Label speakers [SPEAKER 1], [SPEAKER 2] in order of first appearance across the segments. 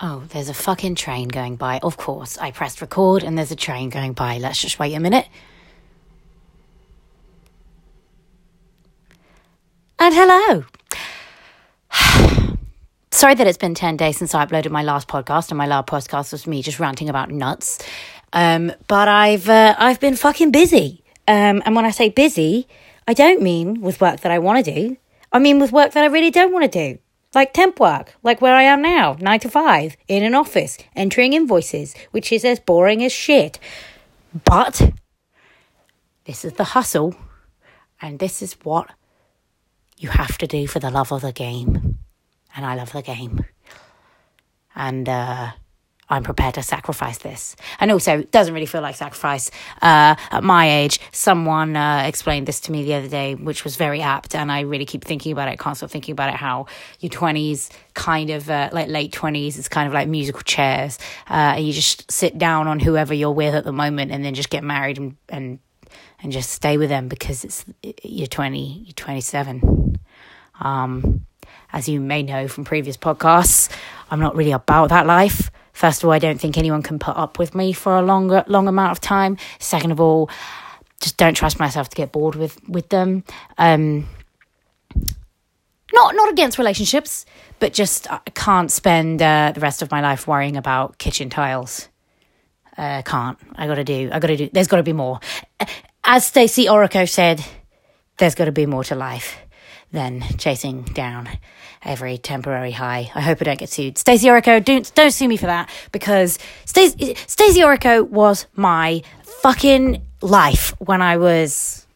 [SPEAKER 1] Oh, there's a fucking train going by. Of course, I pressed record and there's a train going by. Let's just wait a minute. And hello. Sorry that it's been 10 days since I uploaded my last podcast, and my last podcast was me just ranting about nuts. Um, but I've, uh, I've been fucking busy. Um, and when I say busy, I don't mean with work that I want to do. I mean with work that I really don't want to do. Like temp work, like where I am now, nine to five, in an office, entering invoices, which is as boring as shit. But this is the hustle, and this is what you have to do for the love of the game. And I love the game. And uh, I'm prepared to sacrifice this. And also, it doesn't really feel like sacrifice. Uh, at my age, someone uh, explained this to me the other day, which was very apt. And I really keep thinking about it. can't stop thinking about it. How your 20s, kind of uh, like late 20s, is kind of like musical chairs. Uh, and you just sit down on whoever you're with at the moment and then just get married and, and, and just stay with them because it's you're 20, you're 27. Um, as you may know from previous podcasts, I'm not really about that life. First of all, I don't think anyone can put up with me for a longer long amount of time. Second of all, just don't trust myself to get bored with with them. Um, not not against relationships, but just I can't spend uh, the rest of my life worrying about kitchen tiles. Uh, can't. I got to do. I got to do. There's got to be more. As Stacie Orrico said, there's got to be more to life than chasing down every temporary high. I hope I don't get sued. Stacie Orrico, don't don't sue me for that because Stacie Stacie Orrico was my fucking life when I was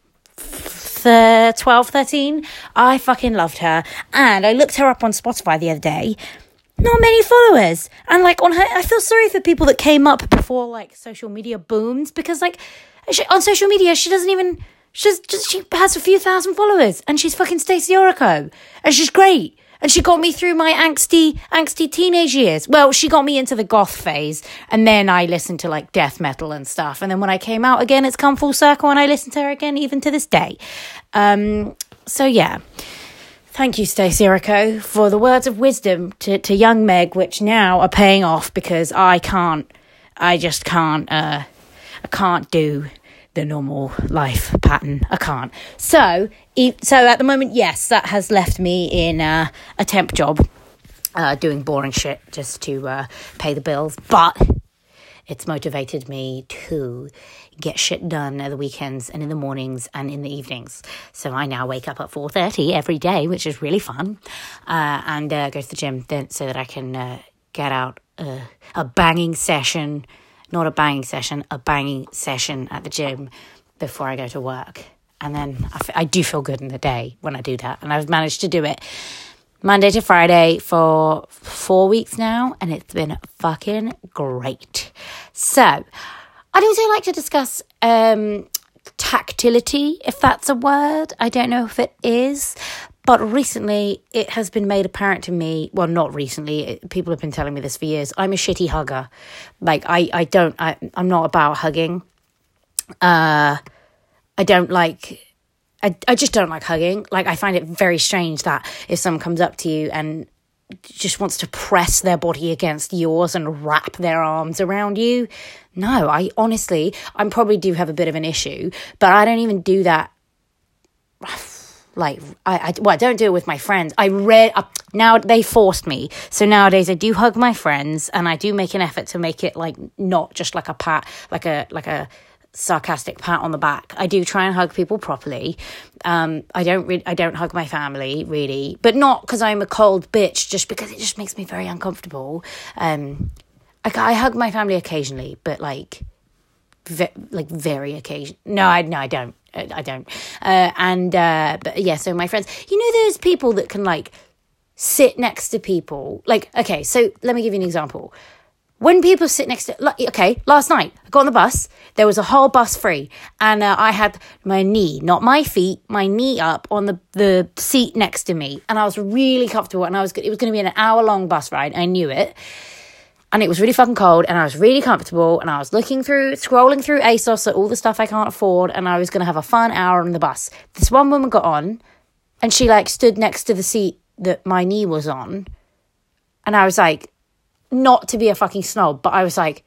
[SPEAKER 1] 12, 13. I fucking loved her. And I looked her up on Spotify the other day. Not many followers. And like on her, I feel sorry for people that came up before like social media booms because like on social media, she doesn't even, she's just, she has a few thousand followers and she's fucking Stacie Orrico. And she's great. And she got me through my angsty, angsty teenage years. Well, she got me into the goth phase, and then I listened to like death metal and stuff. And then when I came out again, it's come full circle, and I listen to her again even to this day. Um, so yeah. Thank you, Stacie Orrico, for the words of wisdom to, to young Meg, which now are paying off because I can't, I just can't, uh, I can't do the normal life pattern. I can't. So, so at the moment, yes, that has left me in uh, a temp job, uh, doing boring shit just to uh, pay the bills. But it's motivated me to get shit done at the weekends and in the mornings and in the evenings. So I now wake up at four thirty every day, which is really fun, uh, and uh, go to the gym then so that I can uh, get out a banging session not a banging session, a banging session at the gym before I go to work. And then I, f- I do feel good in the day when I do that. And I've managed to do it Monday to Friday for four weeks now, and it's been fucking great. So, I'd also like to discuss um, tactility, if that's a word. I don't know if it is, but recently, it has been made apparent to me. Well, not recently. People have been telling me this for years. I'm a shitty hugger. Like I, I don't. I, I'm not about hugging. Uh, I don't like. I, I just don't like hugging. Like I find it very strange that if someone comes up to you and just wants to press their body against yours and wrap their arms around you. No, I honestly, I probably do have a bit of an issue, but I don't even do that like I, I well I don't do it with my friends. I read uh, now they forced me. So nowadays I do hug my friends and I do make an effort to make it like not just like a pat like a like a sarcastic pat on the back. I do try and hug people properly. Um, I don't re- I don't hug my family really, but not because I'm a cold bitch, just because it just makes me very uncomfortable. Um, I, I hug my family occasionally, but like, ve- like very occasion. No, I no I don't. I don't. Uh, and uh, but yeah, so my friends, you know, there's people that can like sit next to people. Like, okay, so let me give you an example. When people sit next to, like, okay, last night I got on the bus. There was a whole bus free, and uh, I had my knee, not my feet, my knee up on the the seat next to me, and I was really comfortable. And I was, it was going to be an hour long bus ride. I knew it and it was really fucking cold and I was really comfortable and I was looking through, scrolling through ASOS at all the stuff I can't afford and I was going to have a fun hour on the bus. This one woman got on and she like stood next to the seat that my knee was on and I was like, not to be a fucking snob, but I was like,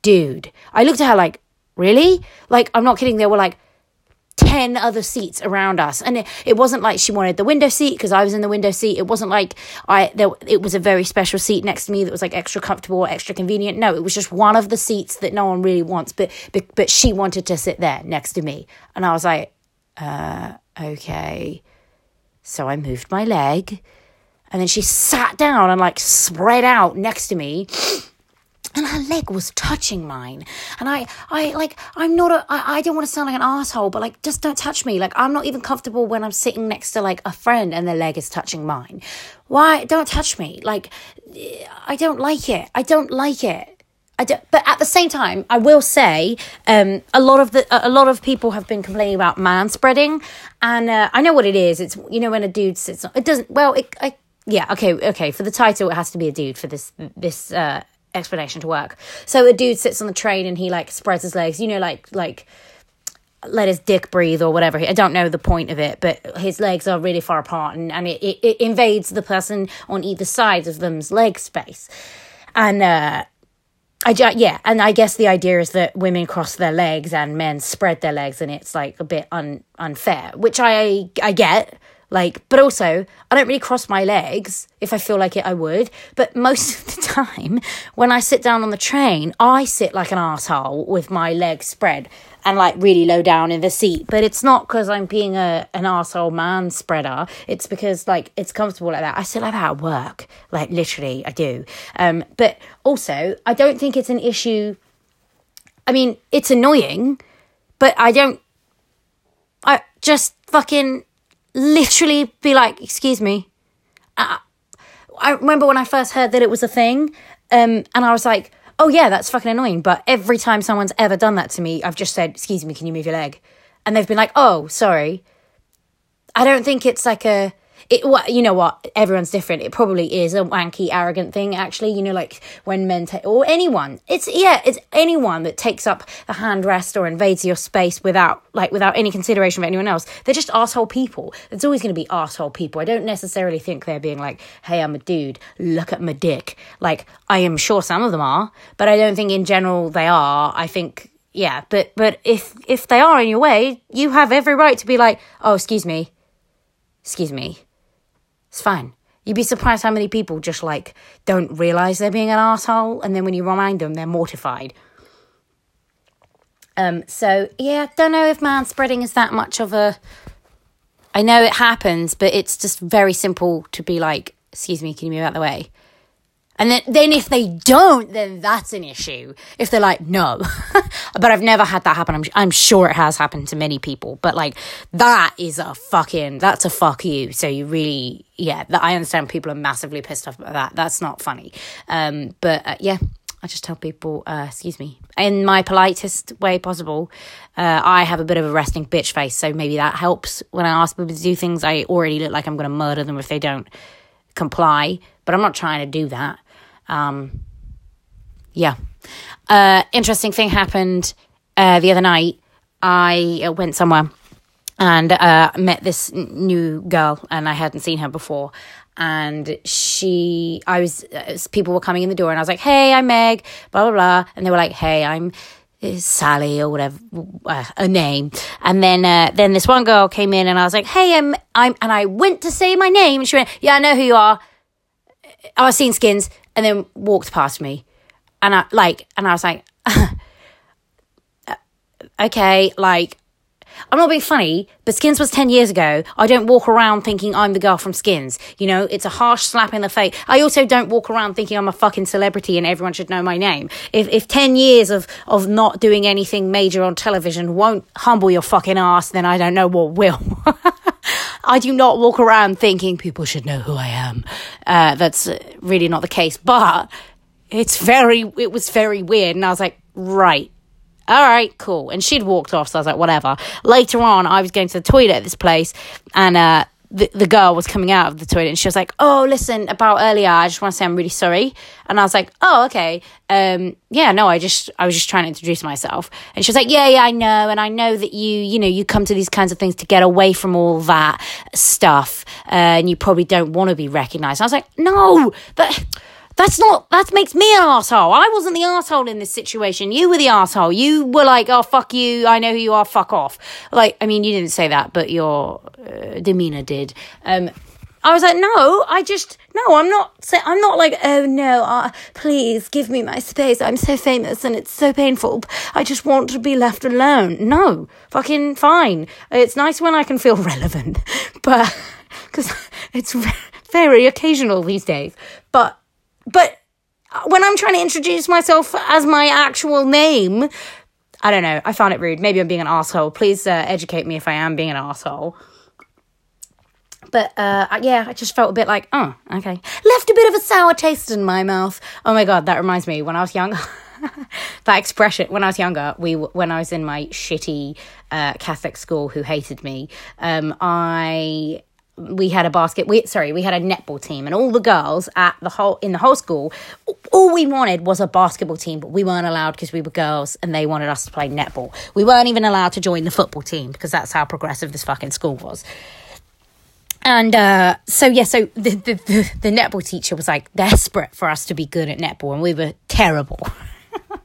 [SPEAKER 1] dude. I looked at her like, really? Like, I'm not kidding. There were like 10 other seats around us. And it, it wasn't like she wanted the window seat because I was in the window seat. It wasn't like I there it was a very special seat next to me that was like extra comfortable or extra convenient. No, it was just one of the seats that no one really wants, but but, but she wanted to sit there next to me. And I was like, uh, okay. So I moved my leg and then she sat down and like spread out next to me and her leg was touching mine and i i like i'm not a i, I don't want to sound like an asshole but like just don't touch me like i'm not even comfortable when i'm sitting next to like a friend and their leg is touching mine why don't touch me like i don't like it i don't like it I don't, but at the same time, I will say um, a lot of the a lot of people have been complaining about man spreading, and uh, I know what it is. It's you know when a dude sits, it doesn't. Well, it, I, yeah, okay, okay. For the title, it has to be a dude for this this uh, explanation to work. So a dude sits on the train and he like spreads his legs, you know, like like let his dick breathe or whatever. I don't know the point of it, but his legs are really far apart and, and it, it, it invades the person on either side of them's leg space. And uh I yeah, and I guess the idea is that women cross their legs and men spread their legs, and it's like a bit un, unfair, which I I get. Like, but also, I don't really cross my legs. If I feel like it, I would. But most of the time, when I sit down on the train, I sit like an asshole with my legs spread and like really low down in the seat. But it's not because I'm being a an asshole man spreader. It's because like it's comfortable like that. I sit like that at work. Like literally, I do. Um, but also, I don't think it's an issue. I mean, it's annoying, but I don't. I just fucking literally be like, "Excuse me." Uh, I remember when I first heard that it was a thing, um, and I was like, "Oh yeah, that's fucking annoying." But every time someone's ever done that to me, I've just said, "Excuse me, can you move your leg?" And they've been like, "Oh, sorry." I don't think it's like a it you know what? Everyone's different. It probably is a wanky arrogant thing actually. You know like when men take or anyone. It's yeah it's anyone that takes up the handrest or invades your space without like without any consideration of anyone else. They're just asshole people. It's always going to be asshole people. I don't necessarily think they're being like hey i'm a dude. Look at my dick. Like i am sure some of them are but i don't think in general they are. I think yeah but but if if they are in your way you have every right to be like oh excuse me. Excuse me it's fine. You'd be surprised how many people just like don't realize they're being an asshole, and then when you remind them, they're mortified. Um, so yeah, don't know if man spreading is that much of a. I know it happens, but it's just very simple to be like, "Excuse me, can you move out of the way?" And then, then if they don't, then that's an issue. If they're like, no. but I've never had that happen. I'm, I'm sure it has happened to many people. But like, that is a fucking, that's a fuck you. So you really, yeah, I understand people are massively pissed off about that. That's not funny. Um, but uh, yeah, I just tell people, uh, excuse me, in my politest way possible. Uh, I have a bit of a resting bitch face, so maybe that helps. When I ask people to do things, I already look like I'm going to murder them if they don't comply, but I'm not trying to do that. Um, yeah. Uh, interesting thing happened uh, the other night. I uh, went somewhere and uh, met this new girl, and I hadn't seen her before. And she, I was, uh, people were coming in the door, and I was like, "Hey, I'm Meg," blah blah blah, and they were like, "Hey, I'm." Uh, Sally or whatever uh, a name, and then uh, then this one girl came in, and I was like, "Hey, I'm I'm," and I went to say my name, and she went, "Yeah, I know who you are. I've seen Skins." And then walked past me. And I like, and I was like, okay, like, I'm not being funny, but Skins was 10 years ago. I don't walk around thinking I'm the girl from Skins. You know, it's a harsh slap in the face. I also don't walk around thinking I'm a fucking celebrity and everyone should know my name. If, if 10 years of, of not doing anything major on television won't humble your fucking ass, then I don't know what will. I do not walk around thinking people should know who I am. Uh, that's really not the case, but it's very, it was very weird. And I was like, right. All right, cool. And she'd walked off, so I was like, whatever. Later on, I was going to the toilet at this place, and uh, the, the girl was coming out of the toilet and she was like, Oh, listen, about earlier, I just want to say I'm really sorry. And I was like, Oh, okay. Um, yeah, no, I just, I was just trying to introduce myself. And she was like, Yeah, yeah, I know. And I know that you, you know, you come to these kinds of things to get away from all that stuff. Uh, and you probably don't want to be recognized. And I was like, No, but That's not, that makes me an asshole. I wasn't the asshole in this situation. You were the asshole. You were like, oh, fuck you. I know who you are. Fuck off. Like, I mean, you didn't say that, but your uh, demeanor did. Um, I was like, no, I just, no, I'm not, I'm not like, oh no, uh, please give me my space. I'm so famous and it's so painful. I just want to be left alone. No, fucking fine. It's nice when I can feel relevant, but, because it's very occasional these days. But but when I'm trying to introduce myself as my actual name, I don't know. I found it rude. Maybe I'm being an asshole. Please uh, educate me if I am being an asshole. But uh, yeah, I just felt a bit like, oh, okay. Left a bit of a sour taste in my mouth. Oh my god, that reminds me. When I was young, that expression. When I was younger, we when I was in my shitty uh, Catholic school, who hated me, um, I we had a basket we sorry we had a netball team and all the girls at the whole in the whole school all we wanted was a basketball team but we weren't allowed because we were girls and they wanted us to play netball. We weren't even allowed to join the football team because that's how progressive this fucking school was. And uh, so yeah so the, the, the, the netball teacher was like desperate for us to be good at netball and we were terrible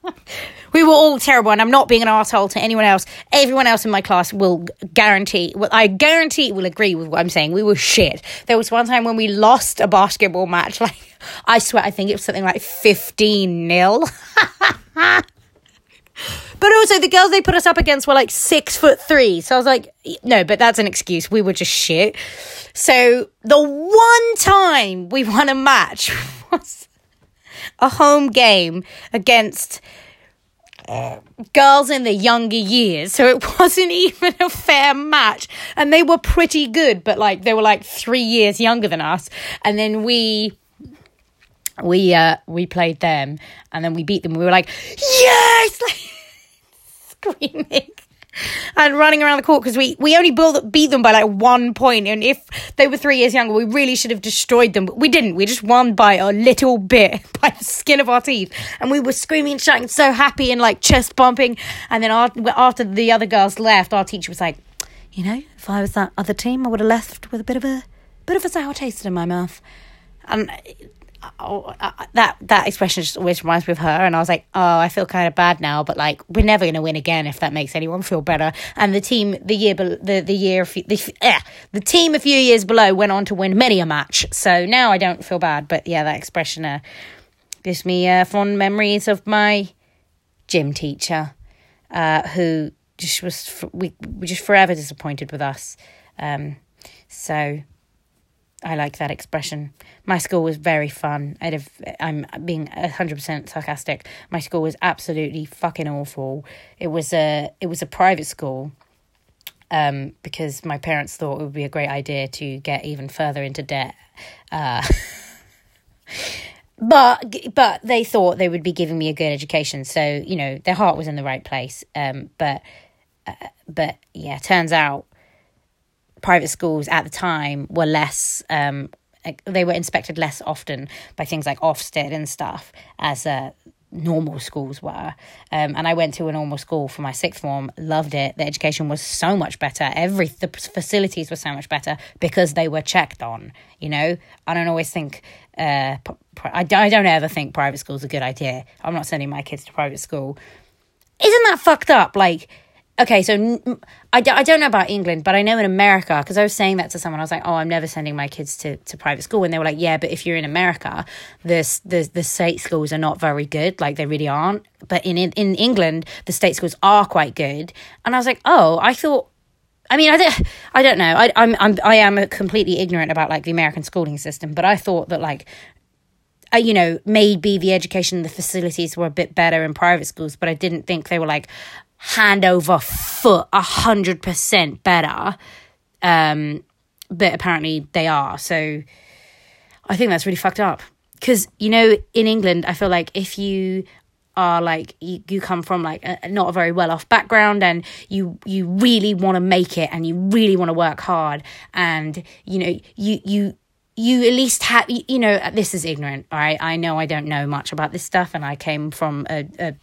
[SPEAKER 1] we were all terrible, and I'm not being an asshole to anyone else. Everyone else in my class will guarantee, well, I guarantee will agree with what I'm saying. We were shit. There was one time when we lost a basketball match. Like, I swear, I think it was something like 15 nil. But also, the girls they put us up against were like six foot three. So I was like, no, but that's an excuse. We were just shit. So the one time we won a match was a home game against girls in the younger years. So it wasn't even a fair match. And they were pretty good, but like they were like three years younger than us. And then we we uh we played them and then we beat them. We were like, yes like screaming and running around the court because we, we only beat them by like one point. And if they were three years younger, we really should have destroyed them. But we didn't. We just won by a little bit, by the skin of our teeth. And we were screaming and shouting, so happy and like chest bumping. And then after the other girls left, our teacher was like, you know, if I was that other team, I would have left with a bit of a bit of a sour taste in my mouth. And oh, uh, that that expression just always reminds me of her. And I was like, oh, I feel kind of bad now, but like we're never going to win again if that makes anyone feel better. And the team, the year, the the year, the eh, the team a few years below went on to win many a match. So now I don't feel bad. But yeah, that expression uh, gives me uh, fond memories of my gym teacher, uh, who just was we were just forever disappointed with us. Um, so I like that expression. My school was very fun. Have, I'm being hundred percent sarcastic. My school was absolutely fucking awful. It was a it was a private school, um, because my parents thought it would be a great idea to get even further into debt. Uh, but but they thought they would be giving me a good education, so you know their heart was in the right place. Um, but uh, but yeah, turns out private schools at the time were less um, they were inspected less often by things like Ofsted and stuff as uh, normal schools were. Um, and I went to a normal school for my sixth form, loved it. The education was so much better. Every the facilities were so much better because they were checked on. You know, I don't always think. Uh, I don't ever think private school's a good idea. I'm not sending my kids to private school. Isn't that fucked up? Like okay, so I d- I don't know about England, but I know in America, because I was saying that to someone, I was like, oh, I'm never sending my kids to, to private school. And they were like, yeah, but if you're in America, the, the, the state schools are not very good. Like, they really aren't. But in, in, in England, the state schools are quite good. And I was like, oh, I thought, I mean, I, don't, I don't know. I, I'm, I'm, I am completely ignorant about like the American schooling system, but I thought that like uh, you know, maybe the education, the facilities were a bit better in private schools, but I didn't think they were like, hand over foot a hundred percent better. Um, but apparently they are. So I think that's really fucked up. Because you know, in England, I feel like if you are like you, you come from like a, not a very well off background and you you really want to make it and you really want to work hard and you know you you you at least have you know this is ignorant all right? I know i don't know much about this stuff and i came from a, a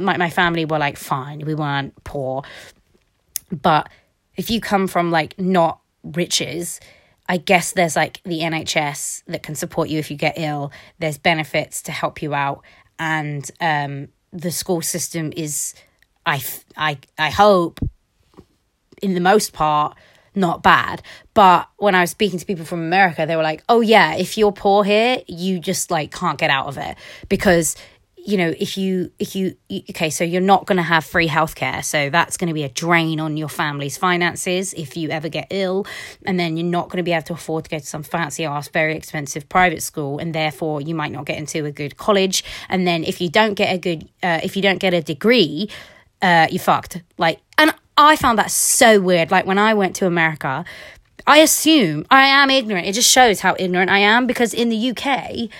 [SPEAKER 1] my, my family were like fine. We weren't poor. But if you come from like not riches I guess there's like the NHS that can support you if you get ill. There's benefits to help you out, and um, the school system is, I I I hope, in the most part, not bad. But when I was speaking to people from America, they were like, "Oh yeah, if you're poor here, you just like can't get out of it. Because you know if you if you okay so you're not going to have free healthcare so that's going to be a drain on your family's finances if you ever get ill. And then you're not going to be able to afford to go to some fancy ass very expensive private school and therefore you might not get into a good college. And then if you don't get a good uh, if you don't get a degree uh, you're fucked. Like and i found that so weird like when i went to america i assume i am ignorant it just shows how ignorant i am because in the uk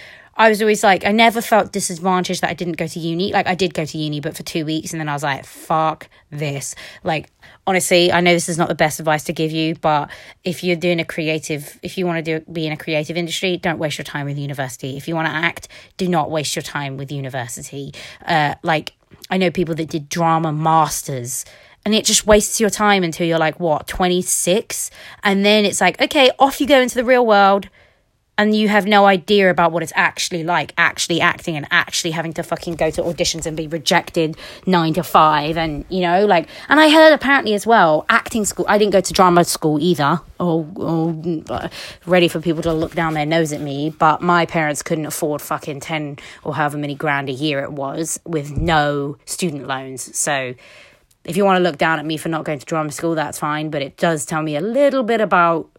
[SPEAKER 1] I was always like, I never felt disadvantaged that I didn't go to uni. Like, I did go to uni, but for two weeks, and then I was like, fuck this. Like, honestly, I know this is not the best advice to give you, but if you're doing a creative, if you want to do be in a creative industry, don't waste your time with university. If you want to act, do not waste your time with university. Uh, like, I know people that did drama masters and it just wastes your time until you're like what 26 and then it's like okay off you go into the real world and you have no idea about what it's actually like actually acting and actually having to fucking go to auditions and be rejected nine to five and you know like and i heard apparently as well acting school i didn't go to drama school either or, or uh, ready for people to look down their nose at me but my parents couldn't afford fucking 10 or however many grand a year it was with no student loans. So if you want to look down at me for not going to drama school that's fine but it does tell me a little bit about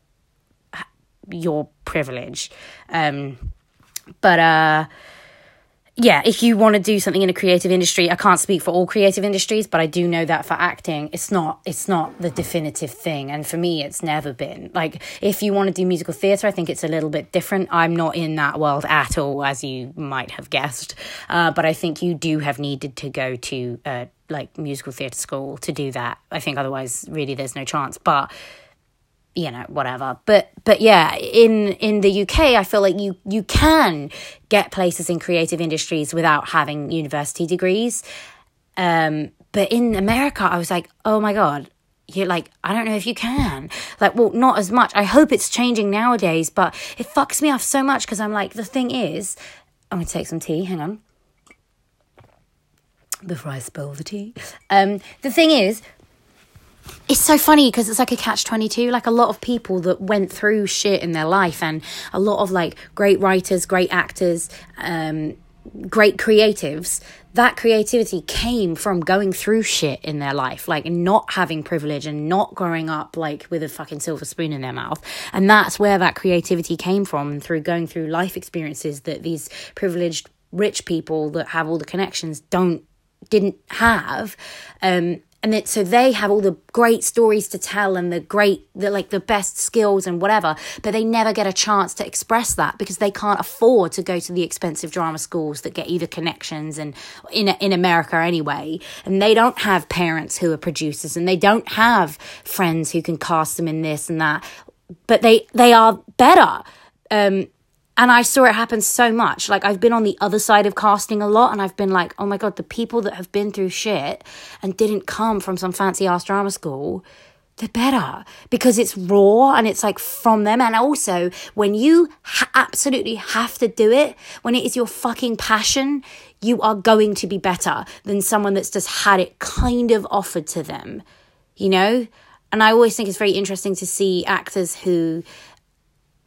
[SPEAKER 1] your privilege. Um, but uh, yeah, if you want to do something in a creative industry, I can't speak for all creative industries, but I do know that for acting, it's not it's not the definitive thing, and for me, it's never been. Like if you want to do musical theatre, I think it's a little bit different. I'm not in that world at all, as you might have guessed, uh, but I think you do have needed to go to uh, like musical theatre school to do that. I think otherwise, really, there's no chance. But you know whatever but but yeah in in the UK I feel like you you can get places in creative industries without having university degrees um but in America I was like oh my god you're like I don't know if you can like well not as much I hope it's changing nowadays but it fucks me off so much because I'm like the thing is I'm to take some tea hang on before I spill the tea. Um the thing is it's so funny because it's like a catch 22 like a lot of people that went through shit in their life and a lot of like great writers great actors um, great creatives that creativity came from going through shit in their life. Like not having privilege and not growing up like with a fucking silver spoon in their mouth. And that's where that creativity came from through going through life experiences that these privileged rich people that have all the connections don't didn't have um and it, so they have all the great stories to tell and the great the like the best skills and whatever but they never get a chance to express that because they can't afford to go to the expensive drama schools that get the connections and in in America anyway and they don't have parents who are producers and they don't have friends who can cast them in this and that but they they are better. Um and I saw it happen so much. Like I've been on the other side of casting a lot, and I've been like, oh my god, the people that have been through shit and didn't come from some fancy ass drama school, they're better because it's raw and it's like from them. And also, when you ha- absolutely have to do it, when it is your fucking passion, you are going to be better than someone that's just had it kind of offered to them, you know. And I always think it's very interesting to see actors who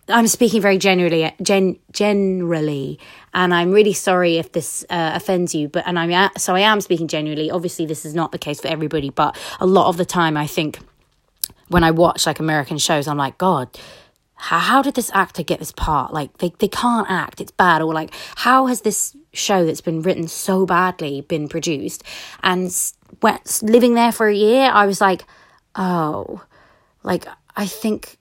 [SPEAKER 1] I'm speaking very generally, gen, generally, and I'm really sorry if this uh, offends you. But and I'm so I am speaking generally. Obviously, this is not the case for everybody, but a lot of the time, I think when I watch like American shows, I'm like, God, how, how did this actor get this part? Like they they can't act. It's bad. Or like how has this show that's been written so badly been produced? And living there for a year, I was like, oh, like I think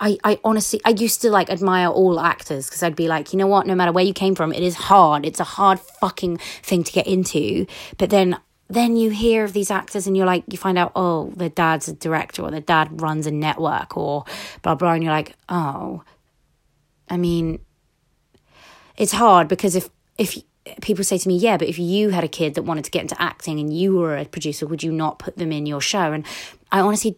[SPEAKER 1] I, I honestly I used to like admire all actors because I'd be like, you know what, no matter where you came from, it is hard. It's a hard fucking thing to get into. But then then you hear of these actors and you're like you find out, oh, their dad's a director or their dad runs a network or blah blah and you're like, oh I mean it's hard because if if people say to me, yeah, but if you had a kid that wanted to get into acting and you were a producer, would you not put them in your show? And I honestly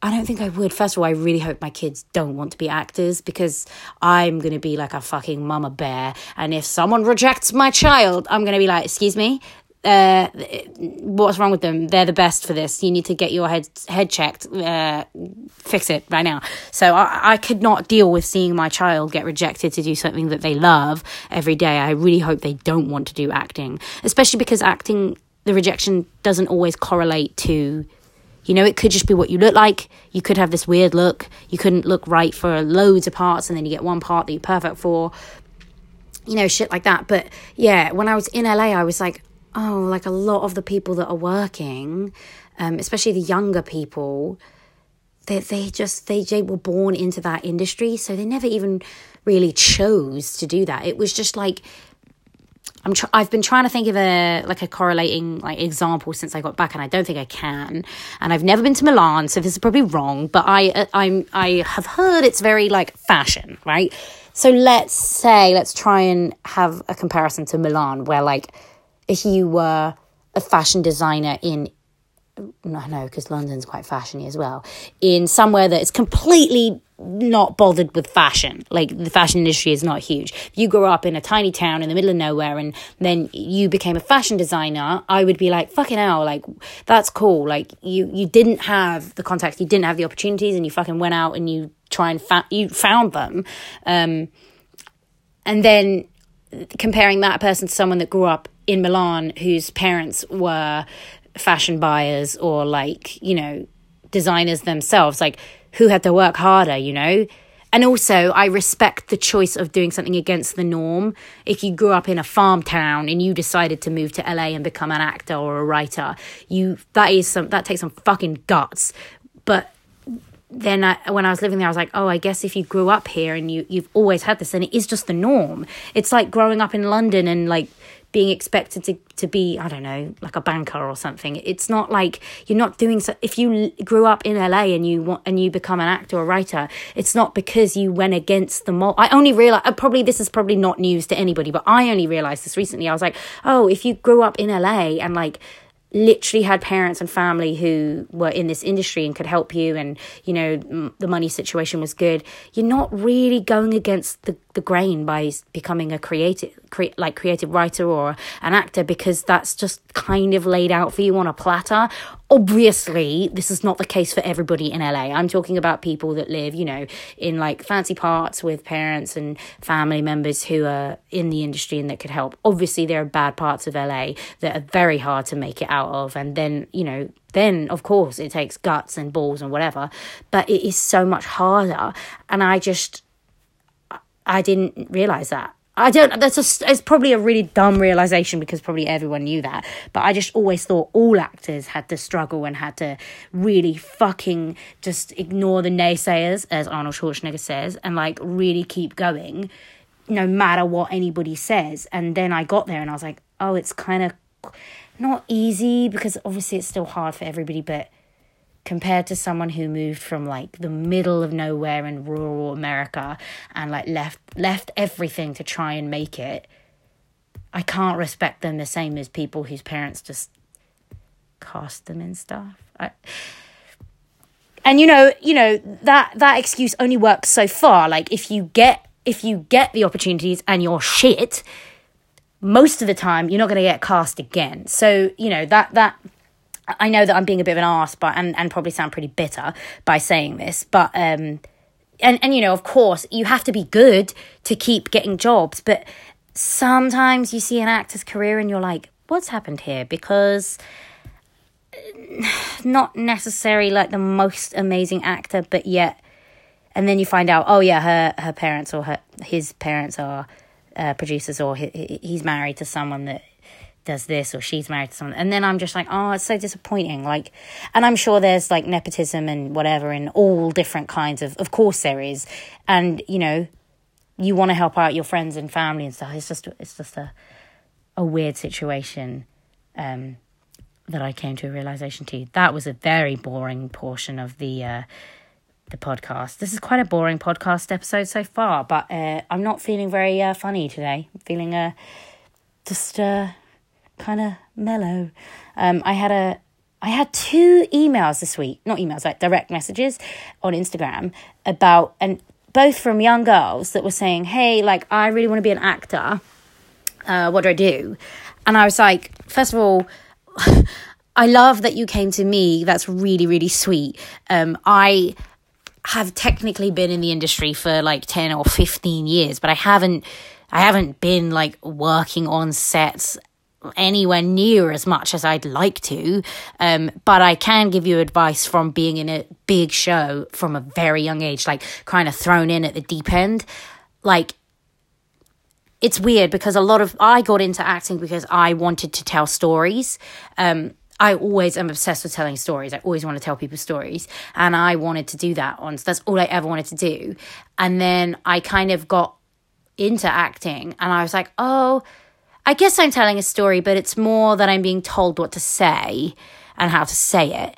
[SPEAKER 1] I don't think I would. First of all, I really hope my kids don't want to be actors because I'm going to be like a fucking mama bear. And if someone rejects my child, I'm going to be like, excuse me, uh, what's wrong with them? They're the best for this. You need to get your head head checked. Uh, fix it right now. So I, I could not deal with seeing my child get rejected to do something that they love every day. I really hope they don't want to do acting, especially because acting, the rejection doesn't always correlate to. You know, it could just be what you look like. You could have this weird look. You couldn't look right for loads of parts, and then you get one part that you're perfect for you know, shit like that. But yeah, when I was in LA, I was like, oh, like a lot of the people that are working, um, especially the younger people, they they just they, they were born into that industry, so they never even really chose to do that. It was just like I'm tr- I've been trying to think of a like a correlating like example since I got back, and I don't think I can. And I've never been to Milan, so this is probably wrong. But I uh, I'm I have heard it's very like fashion, right? So let's say let's try and have a comparison to Milan, where like if you were a fashion designer in no, no, because London's quite fashiony as well. In somewhere that is completely not bothered with fashion, like the fashion industry is not huge. If you grew up in a tiny town in the middle of nowhere and then you became a fashion designer, I would be like, fucking hell, like that's cool. Like you, you didn't have the contacts, you didn't have the opportunities, and you fucking went out and you try and fa- you found them. Um, and then comparing that person to someone that grew up in Milan whose parents were fashion buyers or like, you know, designers themselves, like who had to work harder, you know? And also, I respect the choice of doing something against the norm. If you grew up in a farm town and you decided to move to LA and become an actor or a writer, you that is some that takes some fucking guts. But then I, when I was living there, I was like, oh, I guess if you grew up here and you you've always had this, and it is just the norm. It's like growing up in London and like being expected to, to be i don't know like a banker or something. It's not like you're not doing so if you grew up in la and you want and you become an actor or writer it's not because you went against the mold. I only realized uh, probably this is probably not news to anybody but i only realized this recently. I was like oh if you grew up in la and like literally had parents and family who were in this industry and could help you and you know m- the money situation was good. You're not really going against the, the grain by becoming a creative cre- like creative writer or an actor because that's just kind of laid out for you on a platter obviously this is not the case for everybody in LA. I'm talking about people that live, you know, in like fancy parts with parents and family members who are in the industry and that could help. Obviously there are bad parts of LA that are very hard to make it out of and then, you know, then of course it takes guts and balls and whatever, but it is so much harder and I just I didn't realize that I don't. That's a. It's probably a really dumb realization because probably everyone knew that. But I just always thought all actors had to struggle and had to really fucking just ignore the naysayers, as Arnold Schwarzenegger says, and like really keep going, no matter what anybody says. And then I got there and I was like, oh, it's kind of not easy because obviously it's still hard for everybody, but compared to someone who moved from like the middle of nowhere in rural America and like left left everything to try and make it I can't respect them the same as people whose parents just cast them in stuff. I, and you know you know that that excuse only works so far. Like if you get if you get the opportunities and you're shit most of the time you're not going to get cast again. So you know that that I know that I'm being a bit of an ass, but and, and probably sound pretty bitter by saying this, but um, and and you know, of course, you have to be good to keep getting jobs, but sometimes you see an actor's career and you're like, what's happened here? Because not necessarily like the most amazing actor, but yet, and then you find out, oh yeah, her her parents or her his parents are uh, producers, or he, he's married to someone that does this or she's married to someone. And then i'm just like oh it's so disappointing. Like and i'm sure there's like nepotism and whatever in all different kinds of of course there is. And you know you want to help out your friends and family and stuff. It's just it's just a a weird situation um that i came to a realization to. That was a very boring portion of the uh the podcast. This is quite a boring podcast episode so far but uh i'm not feeling very uh, funny today. I'm feeling uh just uh kind of mellow. Um, I had a I had two emails this week, not emails, like direct messages on Instagram about, and both from young girls that were saying, hey, like, I really want to be an actor. Uh, what do I do? And I was like, first of all, I love that you came to me. That's really, really sweet. Um, I have technically been in the industry for like 10 or 15 years, but I haven't I haven't been like working on sets anywhere near as much as I'd like to. Um, but I can give you advice from being in a big show from a very young age, like kind of thrown in at the deep end. Like, it's weird because a lot of I got into acting because I wanted to tell stories. Um, I always am obsessed with telling stories. I always want to tell people stories. And I wanted to do that on. So that's all I ever wanted to do. And then I kind of got into acting and I was like, oh, I guess I'm telling a story, but it's more that I'm being told what to say and how to say it.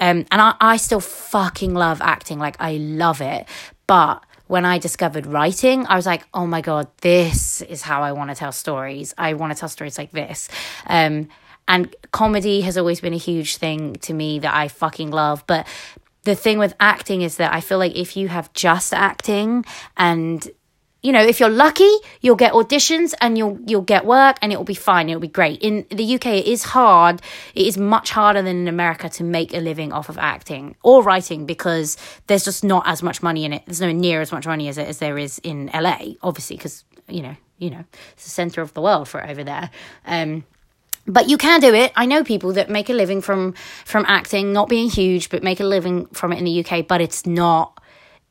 [SPEAKER 1] Um, and I, I still fucking love acting. Like, I love it. But when I discovered writing, I was like, oh my God, this is how I want to tell stories. I want to tell stories like this. Um, and comedy has always been a huge thing to me that I fucking love. But the thing with acting is that I feel like if you have just acting and you know, if you're lucky, you'll get auditions and you'll you'll get work and it'll be fine. It'll be great. In the UK, it is hard. It is much harder than in America to make a living off of acting or writing because there's just not as much money in it. There's no near as much money as as there is in LA, obviously, because you know, you know, it's the center of the world for over there. Um, but you can do it. I know people that make a living from from acting, not being huge, but make a living from it in the UK. But it's not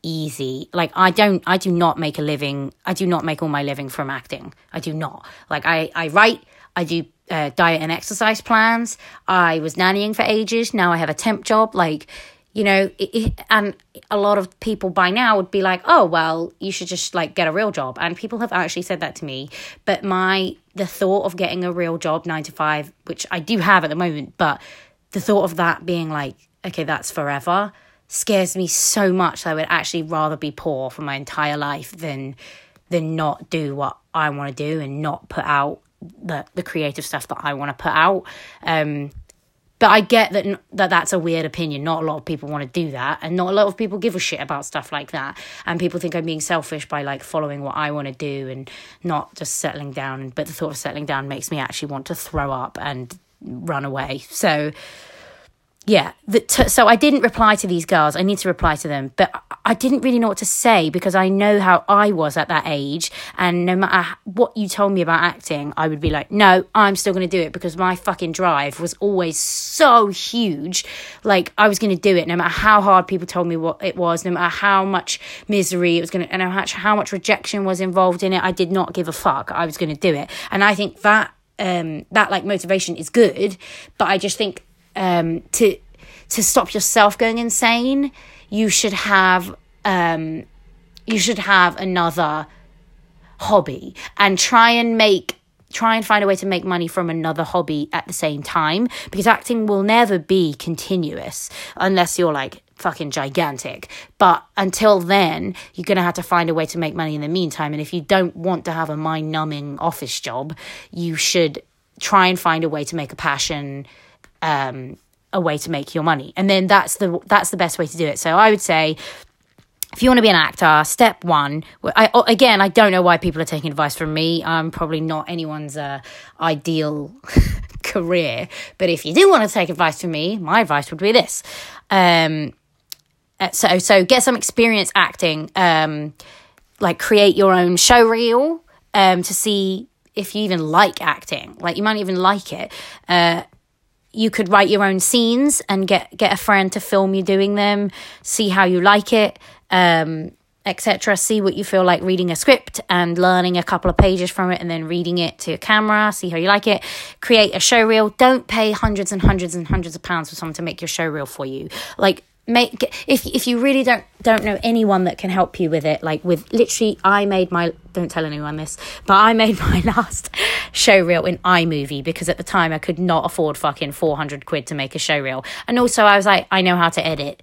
[SPEAKER 1] easy. Like I don't I do not make a living. I do not make all my living from acting. I do not. Like I I write, I do uh, diet and exercise plans. I was nannying for ages. Now I have a temp job like you know, it, it, and a lot of people by now would be like, "Oh, well, you should just like get a real job." And people have actually said that to me. But my the thought of getting a real job, nine to five, which I do have at the moment, but the thought of that being like, okay, that's forever scares me so much I would actually rather be poor for my entire life than than not do what I want to do and not put out the the creative stuff that I want to put out. Um, but I get that that that's a weird opinion. Not a lot of people want to do that, and not a lot of people give a shit about stuff like that. And people think I'm being selfish by like following what I want to do and not just settling down. But the thought of settling down makes me actually want to throw up and run away. So yeah t- so i didn't reply to these girls. I need to reply to them. But i didn't really know what to say because i know how i was at that age. And no matter what you told me about acting i would be like no i'm still going to do it because my fucking drive was always so huge. Like i was going to do it no matter how hard people told me what it was no matter how much misery it was going to and how much, how much rejection was involved in it i did not give a fuck. I was going to do it. And i think that um that like motivation is good. But i just think um, to to stop yourself going insane, you should have um, you should have another hobby and try and make try and find a way to make money from another hobby at the same time because acting will never be continuous unless you're like fucking gigantic. But until then, you're going to have to find a way to make money in the meantime. And if you don't want to have a mind numbing office job, you should try and find a way to make a passion um, a way to make your money. And then that's the that's the best way to do it. So I would say if you want to be an actor, step one. I, again, I don't know why people are taking advice from me. I'm probably not anyone's uh, ideal career, but if you do want to take advice from me, my advice would be this: um, uh, so so get some experience acting. Um, like create your own show reel um, to see if you even like acting. Like you might even like it. Uh, you could write your own scenes and get get a friend to film you doing them see how you like it um, etc see what you feel like reading a script and learning a couple of pages from it and then reading it to your camera see how you like it. Create a show reel. Don't pay hundreds and hundreds and hundreds of pounds for someone to make your show reel for you. Like make if if you really don't don't know anyone that can help you with it like with literally i made my don't tell anyone this but i made my last show reel in imovie because at the time i could not afford fucking 400 quid to make a show reel and also i was like i know how to edit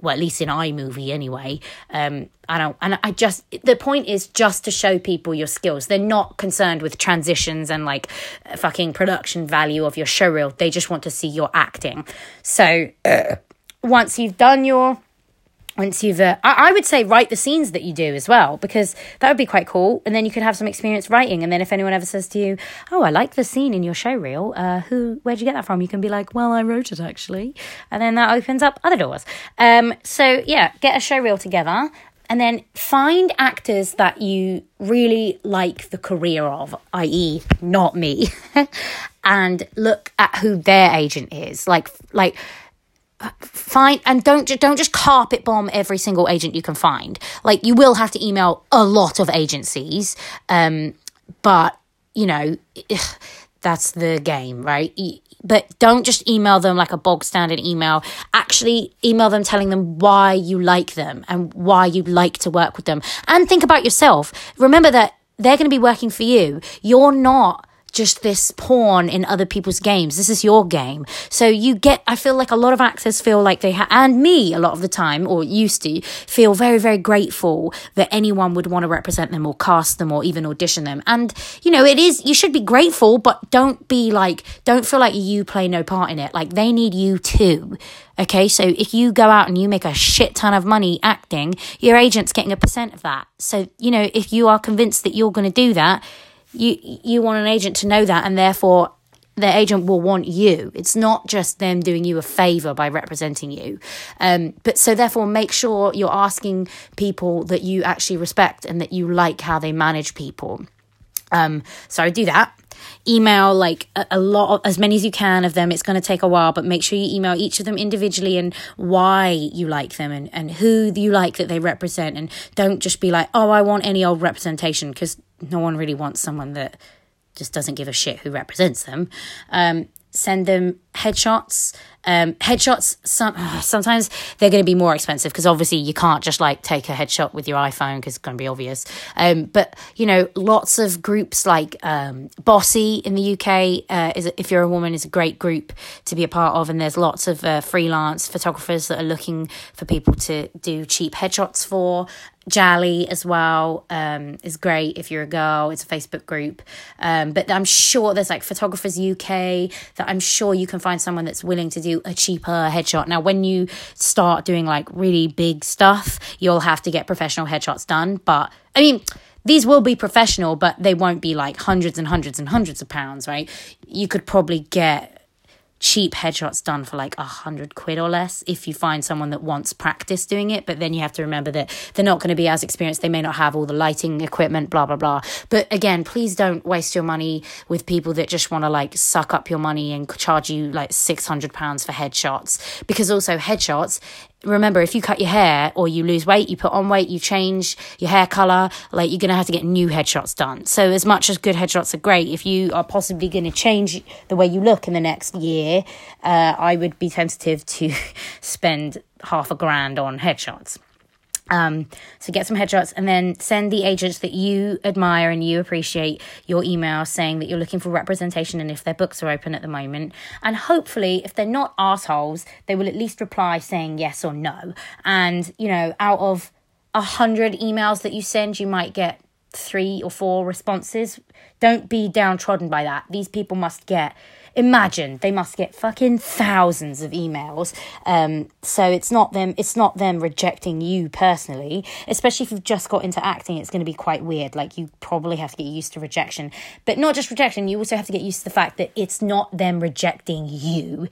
[SPEAKER 1] well, at least in iMovie anyway. Um, I don't, and I just, the point is just to show people your skills. They're not concerned with transitions and like fucking production value of your show reel They just want to see your acting. So uh, once you've done your once you've uh, I, I, would say write the scenes that you do as well because that would be quite cool. And then you could have some experience writing. And then if anyone ever says to you oh i like the scene in your show reel uh, who where'd you get that from? you can be like well i wrote it actually. And then that opens up other doors. Um, so yeah get a show reel together and then find actors that you really like the career of i.e not me and look at who their agent is. Like like find and don't don't just carpet bomb every single agent you can find. Like you will have to email a lot of agencies um but you know that's the game right? But don't just email them like a bog standard email. Actually email them telling them why you like them and why you like to work with them. And think about yourself. Remember that they're going to be working for you. You're not just this pawn in other people's games. This is your game. So you get, I feel like a lot of actors feel like they have, and me a lot of the time, or used to, feel very, very grateful that anyone would want to represent them or cast them or even audition them. And, you know, it is, you should be grateful, but don't be like, don't feel like you play no part in it. Like they need you too. Okay, so if you go out and you make a shit ton of money acting, your agent's getting a percent of that. So, you know, if you are convinced that you're going to do that, you you want an agent to know that and therefore their agent will want you. It's not just them doing you a favor by representing you. Um, but so therefore make sure you're asking people that you actually respect and that you like how they manage people. Um, so I do that. Email like a, a lot of, as many as you can of them. It's going to take a while, but make sure you email each of them individually and why you like them and, and who you like that they represent. And don't just be like, oh, I want any old representation because no one really wants someone that just doesn't give a shit who represents them. Um, send them headshots. Um, headshots, some, sometimes they're going to be more expensive because obviously you can't just like take a headshot with your iPhone because it's going to be obvious. Um, but you know, lots of groups like um, Bossy in the UK uh, is if you're a woman is a great group to be a part of, and there's lots of uh, freelance photographers that are looking for people to do cheap headshots for. Jally as well um, is great if you're a girl. It's a Facebook group. Um, but I'm sure there's like Photographers UK that I'm sure you can find someone that's willing to do a cheaper headshot. Now, when you start doing like really big stuff, you'll have to get professional headshots done. But I mean, these will be professional, but they won't be like hundreds and hundreds and hundreds of pounds, right? You could probably get cheap headshots done for like a hundred quid or less if you find someone that wants practice doing it. But then you have to remember that they're not going to be as experienced. They may not have all the lighting equipment blah blah blah. But again please don't waste your money with people that just want to like suck up your money and charge you like 600 pounds for headshots. Because also headshots remember if you cut your hair or you lose weight you put on weight you change your hair color like you're going to have to get new headshots done. So as much as good headshots are great if you are possibly going to change the way you look in the next year uh, i would be tentative to spend half a grand on headshots um, so get some headshots and then send the agents that you admire and you appreciate your email saying that you're looking for representation and if their books are open at the moment. And hopefully, if they're not assholes, they will at least reply saying yes or no. And, you know, out of a hundred emails that you send, you might get three or four responses. Don't be downtrodden by that. These people must get imagine they must get fucking thousands of emails. Um, so it's not them. It's not them rejecting you personally. Especially if you've just got into acting, it's going to be quite weird. Like you probably have to get used to rejection, but not just rejection. You also have to get used to the fact that it's not them rejecting you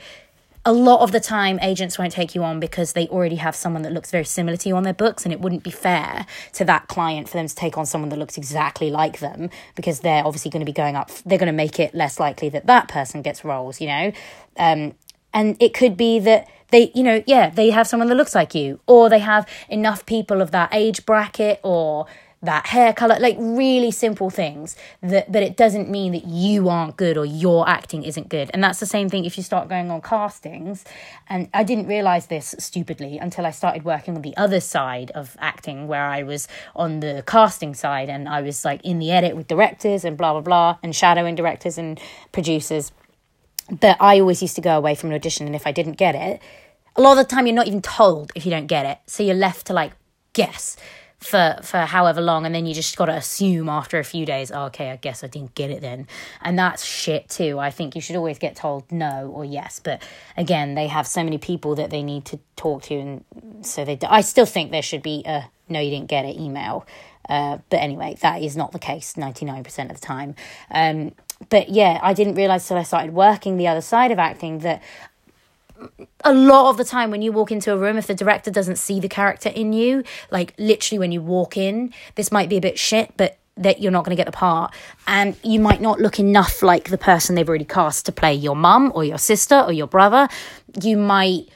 [SPEAKER 1] a lot of the time agents won't take you on because they already have someone that looks very similar to you on their books and it wouldn't be fair to that client for them to take on someone that looks exactly like them because they're obviously going to be going up they're going to make it less likely that that person gets roles you know? Um, and it could be that they you know yeah they have someone that looks like you or they have enough people of that age bracket or that hair color, like really simple things that, but it doesn't mean that you aren't good or your acting isn't good. And that's the same thing if you start going on castings. And I didn't realize this stupidly until I started working on the other side of acting, where I was on the casting side and I was like in the edit with directors and blah, blah, blah, and shadowing directors and producers. But I always used to go away from an audition, and if I didn't get it, a lot of the time you're not even told if you don't get it. So you're left to like guess for for however long and then you just got to assume after a few days oh, okay i guess i didn't get it then. And that's shit too. I think you should always get told no or yes but again they have so many people that they need to talk to and so they do. i still think there should be a no you didn't get it email. Uh, but anyway that is not the case 99% of the time. Um, but yeah i didn't realize till i started working the other side of acting that a lot of the time when you walk into a room if the director doesn't see the character in you like literally when you walk in this might be a bit shit but that you're not going to get the part. And you might not look enough like the person they've already cast to play your mum or your sister or your brother. You might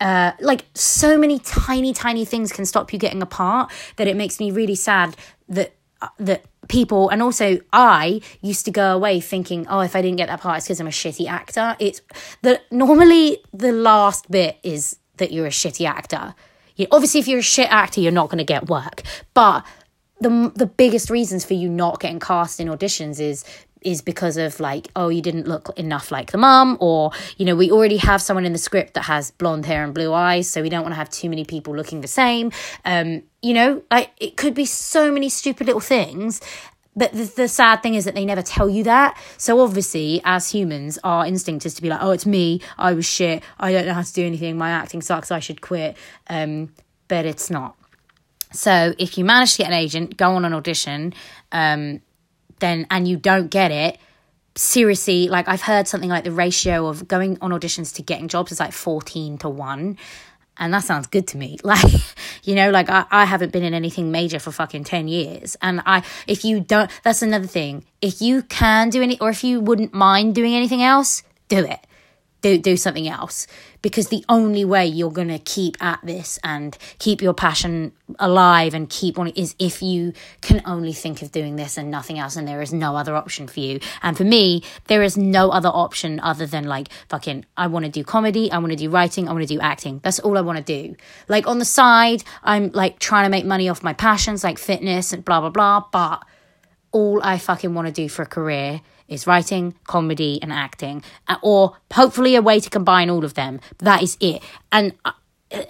[SPEAKER 1] uh, like so many tiny tiny things can stop you getting a part that it makes me really sad that uh, that people and also I used to go away thinking, oh, if I didn't get that part, it's because I'm a shitty actor. It's the normally the last bit is that you're a shitty actor. You, obviously, if you're a shit actor, you're not going to get work. But the the biggest reasons for you not getting cast in auditions is is because of like, oh, you didn't look enough like the mum, or you know, we already have someone in the script that has blonde hair and blue eyes, so we don't want to have too many people looking the same. Um, you know, like it could be so many stupid little things. But the, the sad thing is that they never tell you that. So obviously, as humans, our instinct is to be like, "Oh, it's me. I was shit. I don't know how to do anything. My acting sucks. I should quit." Um, but it's not. So if you manage to get an agent, go on an audition, um, then and you don't get it seriously like i've heard something like the ratio of going on auditions to getting jobs is like 14 to 1 and that sounds good to me. Like you know like I, I haven't been in anything major for fucking 10 years. And i if you don't that's another thing. If you can do any or if you wouldn't mind doing anything else do it do do something else. Because the only way you're going to keep at this and keep your passion alive and keep on is if you can only think of doing this and nothing else and there is no other option for you. And for me there is no other option other than like fucking I want to do comedy I want to do writing I want to do acting. That's all I want to do. Like on the side I'm like trying to make money off my passions like fitness and blah blah blah but all I fucking want to do for a career is writing, comedy, and acting, uh, or hopefully a way to combine all of them. That is it. And, uh,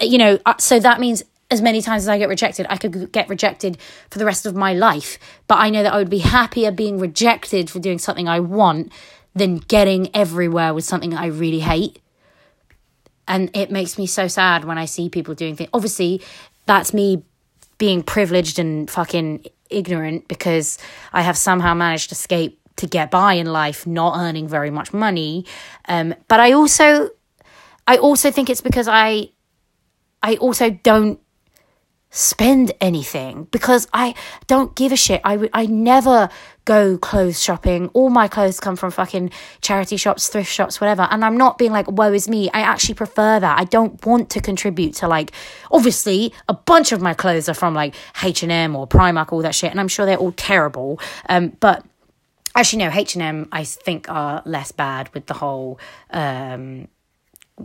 [SPEAKER 1] you know, uh, so that means as many times as I get rejected, I could get rejected for the rest of my life. But I know that I would be happier being rejected for doing something I want than getting everywhere with something I really hate. And it makes me so sad when I see people doing things. Obviously, that's me being privileged and fucking ignorant because I have somehow managed to escape to get by in life, not earning very much money. Um, but I also, I also think it's because I, I also don't spend anything because I don't give a shit. I I never go clothes shopping. All my clothes come from fucking charity shops, thrift shops, whatever. And I'm not being like, woe is me. I actually prefer that. I don't want to contribute to like obviously a bunch of my clothes are from like H and M or Primark, all that shit, and I'm sure they're all terrible. Um, but actually no h&m i think are less bad with the whole um,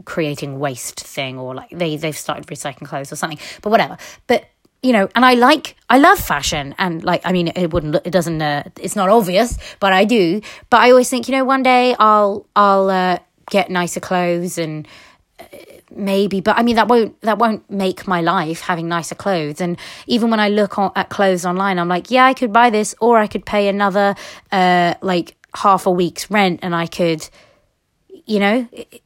[SPEAKER 1] creating waste thing or like they they've started recycling clothes or something but whatever. But you know and i like i love fashion and like i mean it wouldn't it doesn't uh, it's not obvious but i do. But i always think you know one day i'll i'll uh, get nicer clothes and maybe but i mean that won't that won't make my life having nicer clothes. And even when i look on, at clothes online i'm like yeah i could buy this or i could pay another uh like half a week's rent and i could you know it,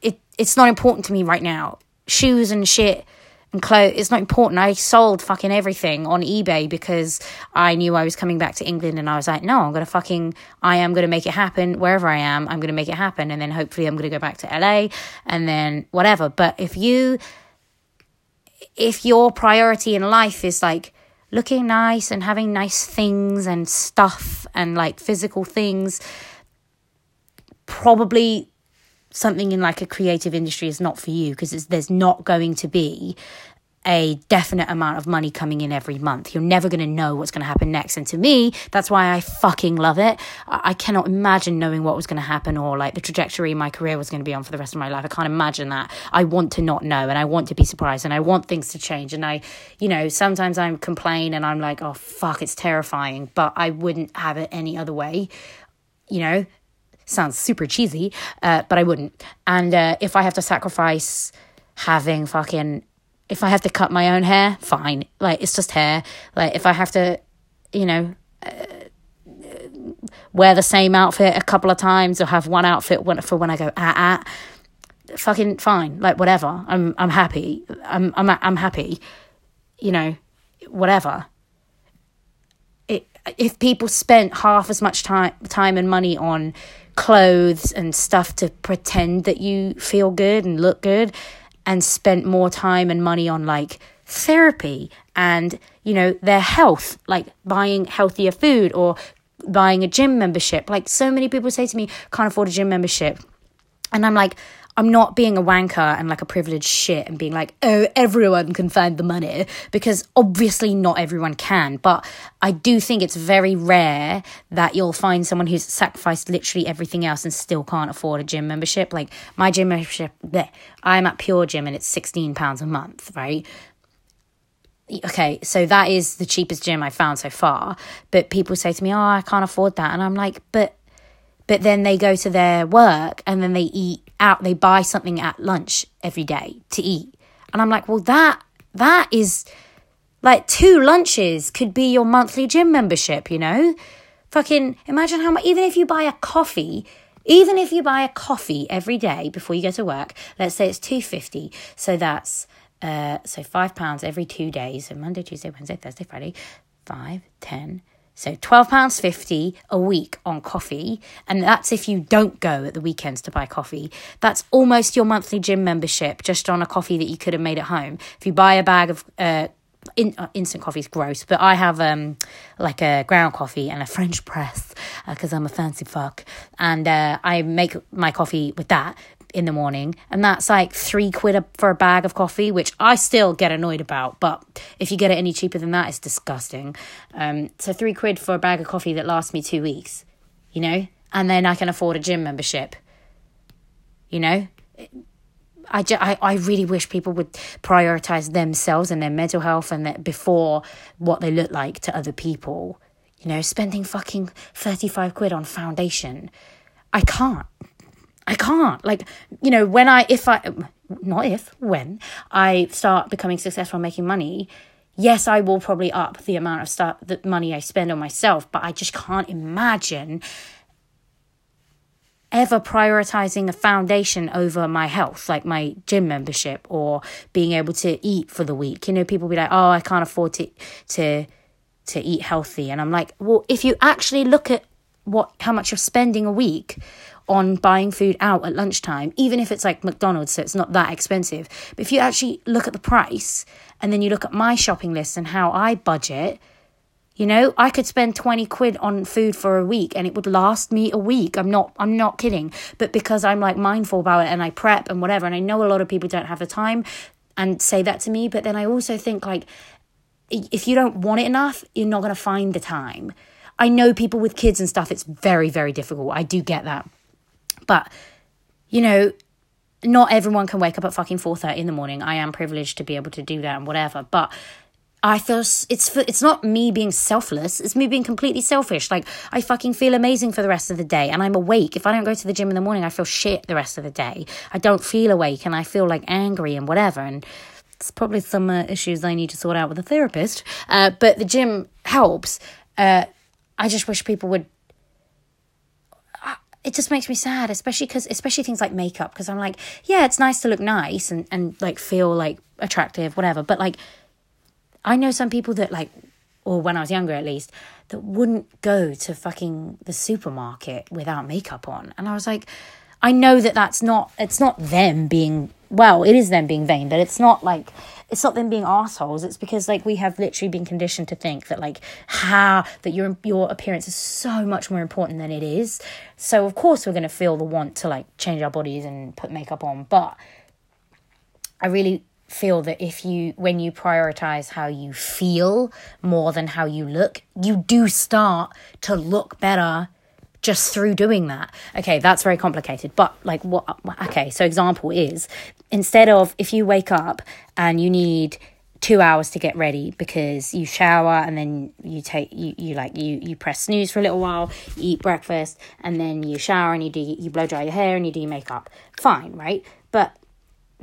[SPEAKER 1] it it's not important to me right now. Shoes and shit and clothes it's not important. I sold fucking everything on ebay because i knew i was coming back to england and i was like no i'm gonna fucking i am gonna make it happen wherever i am. I'm gonna make it happen and then hopefully i'm gonna go back to la and then whatever. But if you if your priority in life is like looking nice and having nice things and stuff and like physical things probably something in like a creative industry is not for you because there's not going to be a definite amount of money coming in every month. You're never going to know what's going to happen next. And to me, that's why I fucking love it. I cannot imagine knowing what was going to happen or like the trajectory my career was going to be on for the rest of my life. I can't imagine that. I want to not know and I want to be surprised and I want things to change. And I, you know, sometimes I complain and I'm like, oh, fuck, it's terrifying, but I wouldn't have it any other way. You know, sounds super cheesy, uh, but I wouldn't. And uh, if I have to sacrifice having fucking if I have to cut my own hair, fine. Like it's just hair. Like if I have to, you know, uh, wear the same outfit a couple of times or have one outfit for when I go at, fucking fine. Like whatever. I'm I'm happy. I'm I'm I'm happy. You know, whatever. If people spent half as much time time and money on clothes and stuff to pretend that you feel good and look good and spent more time and money on like therapy and you know their health like buying healthier food or buying a gym membership. Like so many people say to me can't afford a gym membership. And i'm like I'm not being a wanker and like a privileged shit and being like, oh, everyone can find the money because obviously not everyone can. But I do think it's very rare that you'll find someone who's sacrificed literally everything else and still can't afford a gym membership. Like my gym membership, bleh, I'm at Pure Gym and it's £16 a month, right? okay, so that is the cheapest gym I've found so far. But people say to me, oh, I can't afford that. And I'm like, but but then they go to their work and then they eat out they buy something at lunch every day to eat. And i'm like well that that is like two lunches could be your monthly gym membership you know? Fucking imagine how much even if you buy a coffee even if you buy a coffee every day before you go to work let's say it's 250 so that's uh so five pounds every two days so monday tuesday wednesday thursday friday five ten so £12.50 a week on coffee, and that's if you don't go at the weekends to buy coffee. That's almost your monthly gym membership just on a coffee that you could have made at home. If you buy a bag of uh, in, uh, instant coffee is gross, but I have um like a ground coffee and a French press because uh, I'm a fancy fuck, and uh, I make my coffee with that in the morning, and that's like three quid for a bag of coffee, which I still get annoyed about. But if you get it any cheaper than that, it's disgusting. Um, so three quid for a bag of coffee that lasts me two weeks, you know, and then I can afford a gym membership. You know, I, just, I, I really wish people would prioritize themselves and their mental health and that before what they look like to other people. You know, spending fucking 35 quid on foundation. I can't. I can't. Like, you know, when I, if I, not if, when I start becoming successful making money, yes, I will probably up the amount of stuff, the money I spend on myself, but I just can't imagine ever prioritizing a foundation over my health, like my gym membership or being able to eat for the week. You know, people be like, "Oh, I can't afford to to to eat healthy," and I'm like, "Well, if you actually look at what how much you're spending a week on buying food out at lunchtime, even if it's like McDonald's, so it's not that expensive. But if you actually look at the price and then you look at my shopping list and how I budget, you know, I could spend 20 quid on food for a week and it would last me a week. I'm not I'm not kidding. But because I'm like mindful about it and I prep and whatever and I know a lot of people don't have the time and say that to me, but then I also think like if you don't want it enough, you're not going to find the time. I know people with kids and stuff it's very very difficult. I do get that. But, you know, not everyone can wake up at fucking 4.30 in the morning. I am privileged to be able to do that and whatever. But I feel it's it's not me being selfless. It's me being completely selfish. Like I fucking feel amazing for the rest of the day, and I'm awake. If I don't go to the gym in the morning, I feel shit the rest of the day. I don't feel awake, and I feel like angry and whatever. And it's probably some uh, issues I need to sort out with a therapist. Uh, but the gym helps. Uh, I just wish people would it just makes me sad, especially because especially things like makeup. Because I'm like, yeah, it's nice to look nice and and like feel like attractive, whatever. But like, I know some people that like, or when I was younger at least, that wouldn't go to fucking the supermarket without makeup on, and I was like, I know that that's not it's not them being well, it is them being vain, but it's not like it's not them being assholes. It's because like we have literally been conditioned to think that like how that your your appearance is so much more important than it is. So of course we're gonna feel the want to like change our bodies and put makeup on, but I really feel that if you when you prioritize how you feel more than how you look, you do start to look better just through doing that. Okay, that's very complicated. But like what okay, so example is instead of if you wake up and you need two hours to get ready because you shower and then you take you, you like you you press snooze for a little while eat breakfast and then you shower and you do you blow dry your hair and you do your makeup fine right but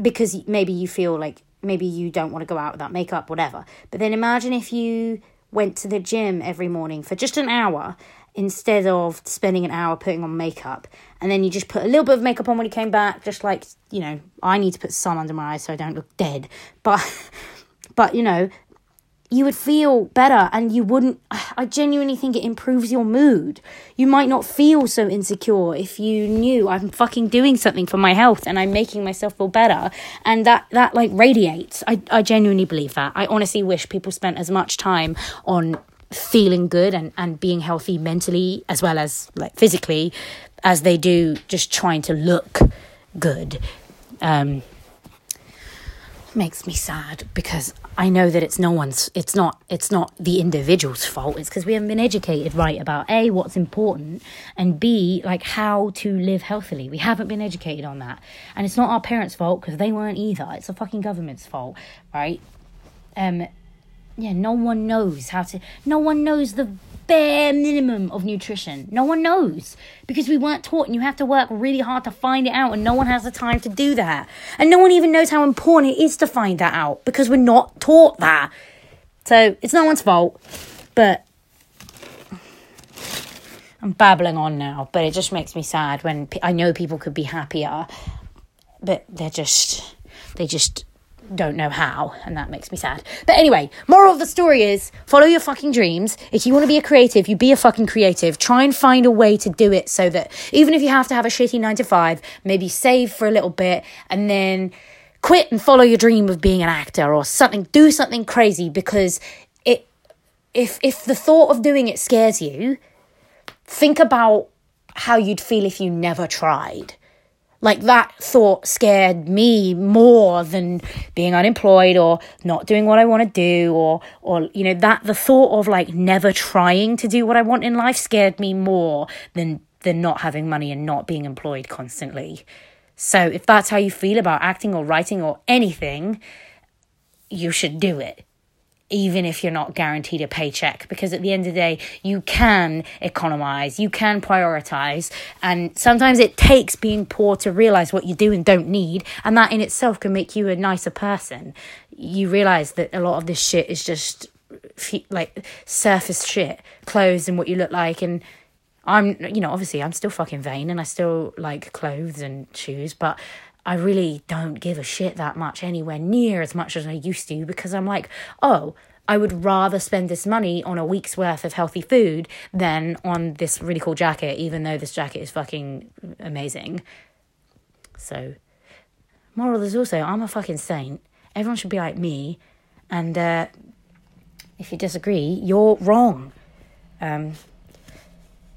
[SPEAKER 1] because maybe you feel like maybe you don't want to go out without makeup, whatever. But then imagine if you went to the gym every morning for just an hour instead of spending an hour putting on makeup. And then you just put a little bit of makeup on when you came back just like you know i need to put sun under my eyes so i don't look dead. But but you know you would feel better and you wouldn't i genuinely think it improves your mood. You might not feel so insecure if you knew i'm fucking doing something for my health and i'm making myself feel better. And that that like radiates. I, I genuinely believe that. I honestly wish people spent as much time on feeling good and, and being healthy mentally as well as like physically as they do just trying to look good. Um makes me sad because I know that it's no one's it's not it's not the individual's fault. It's because we haven't been educated right about a what's important and b like how to live healthily. We haven't been educated on that. And it's not our parents fault because they weren't either. It's the fucking government's fault right? Um yeah no one knows how to no one knows the bare minimum of nutrition. No one knows because we weren't taught, and you have to work really hard to find it out, and no one has the time to do that. And no one even knows how important it is to find that out because we're not taught that. So it's no one's fault, but I'm babbling on now, but it just makes me sad when I know people could be happier, but they're just, they just don't know how, and that makes me sad. But anyway, moral of the story is follow your fucking dreams. If you want to be a creative, you be a fucking creative. Try and find a way to do it so that even if you have to have a shitty nine to five, maybe save for a little bit and then quit and follow your dream of being an actor or something. Do something crazy because it if if the thought of doing it scares you, think about how you'd feel if you never tried like that thought scared me more than being unemployed or not doing what I want to do or or you know that the thought of like never trying to do what I want in life scared me more than than not having money and not being employed constantly. So if that's how you feel about acting or writing or anything, you should do it even if you're not guaranteed a paycheck because at the end of the day you can economize you can prioritize and sometimes it takes being poor to realize what you do and don't need and that in itself can make you a nicer person. You realize that a lot of this shit is just like surface shit clothes and what you look like and i'm you know obviously i'm still fucking vain and i still like clothes and shoes but I really don't give a shit that much anywhere near as much as I used to because I'm like, oh, I would rather spend this money on a week's worth of healthy food than on this really cool jacket, even though this jacket is fucking amazing. So, moral is also, I'm a fucking saint. Everyone should be like me. And uh, if you disagree, you're wrong. Um,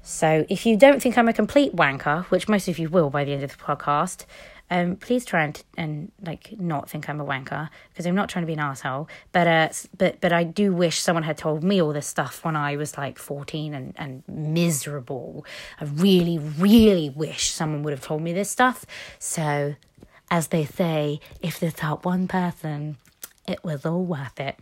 [SPEAKER 1] so, if you don't think I'm a complete wanker, which most of you will by the end of the podcast, um, please try and and like not think I'm a wanker because I'm not trying to be an asshole. But uh, but but I do wish someone had told me all this stuff when I was like 14 and and miserable. I really really wish someone would have told me this stuff. So, as they say, if there's helped one person, it was all worth it.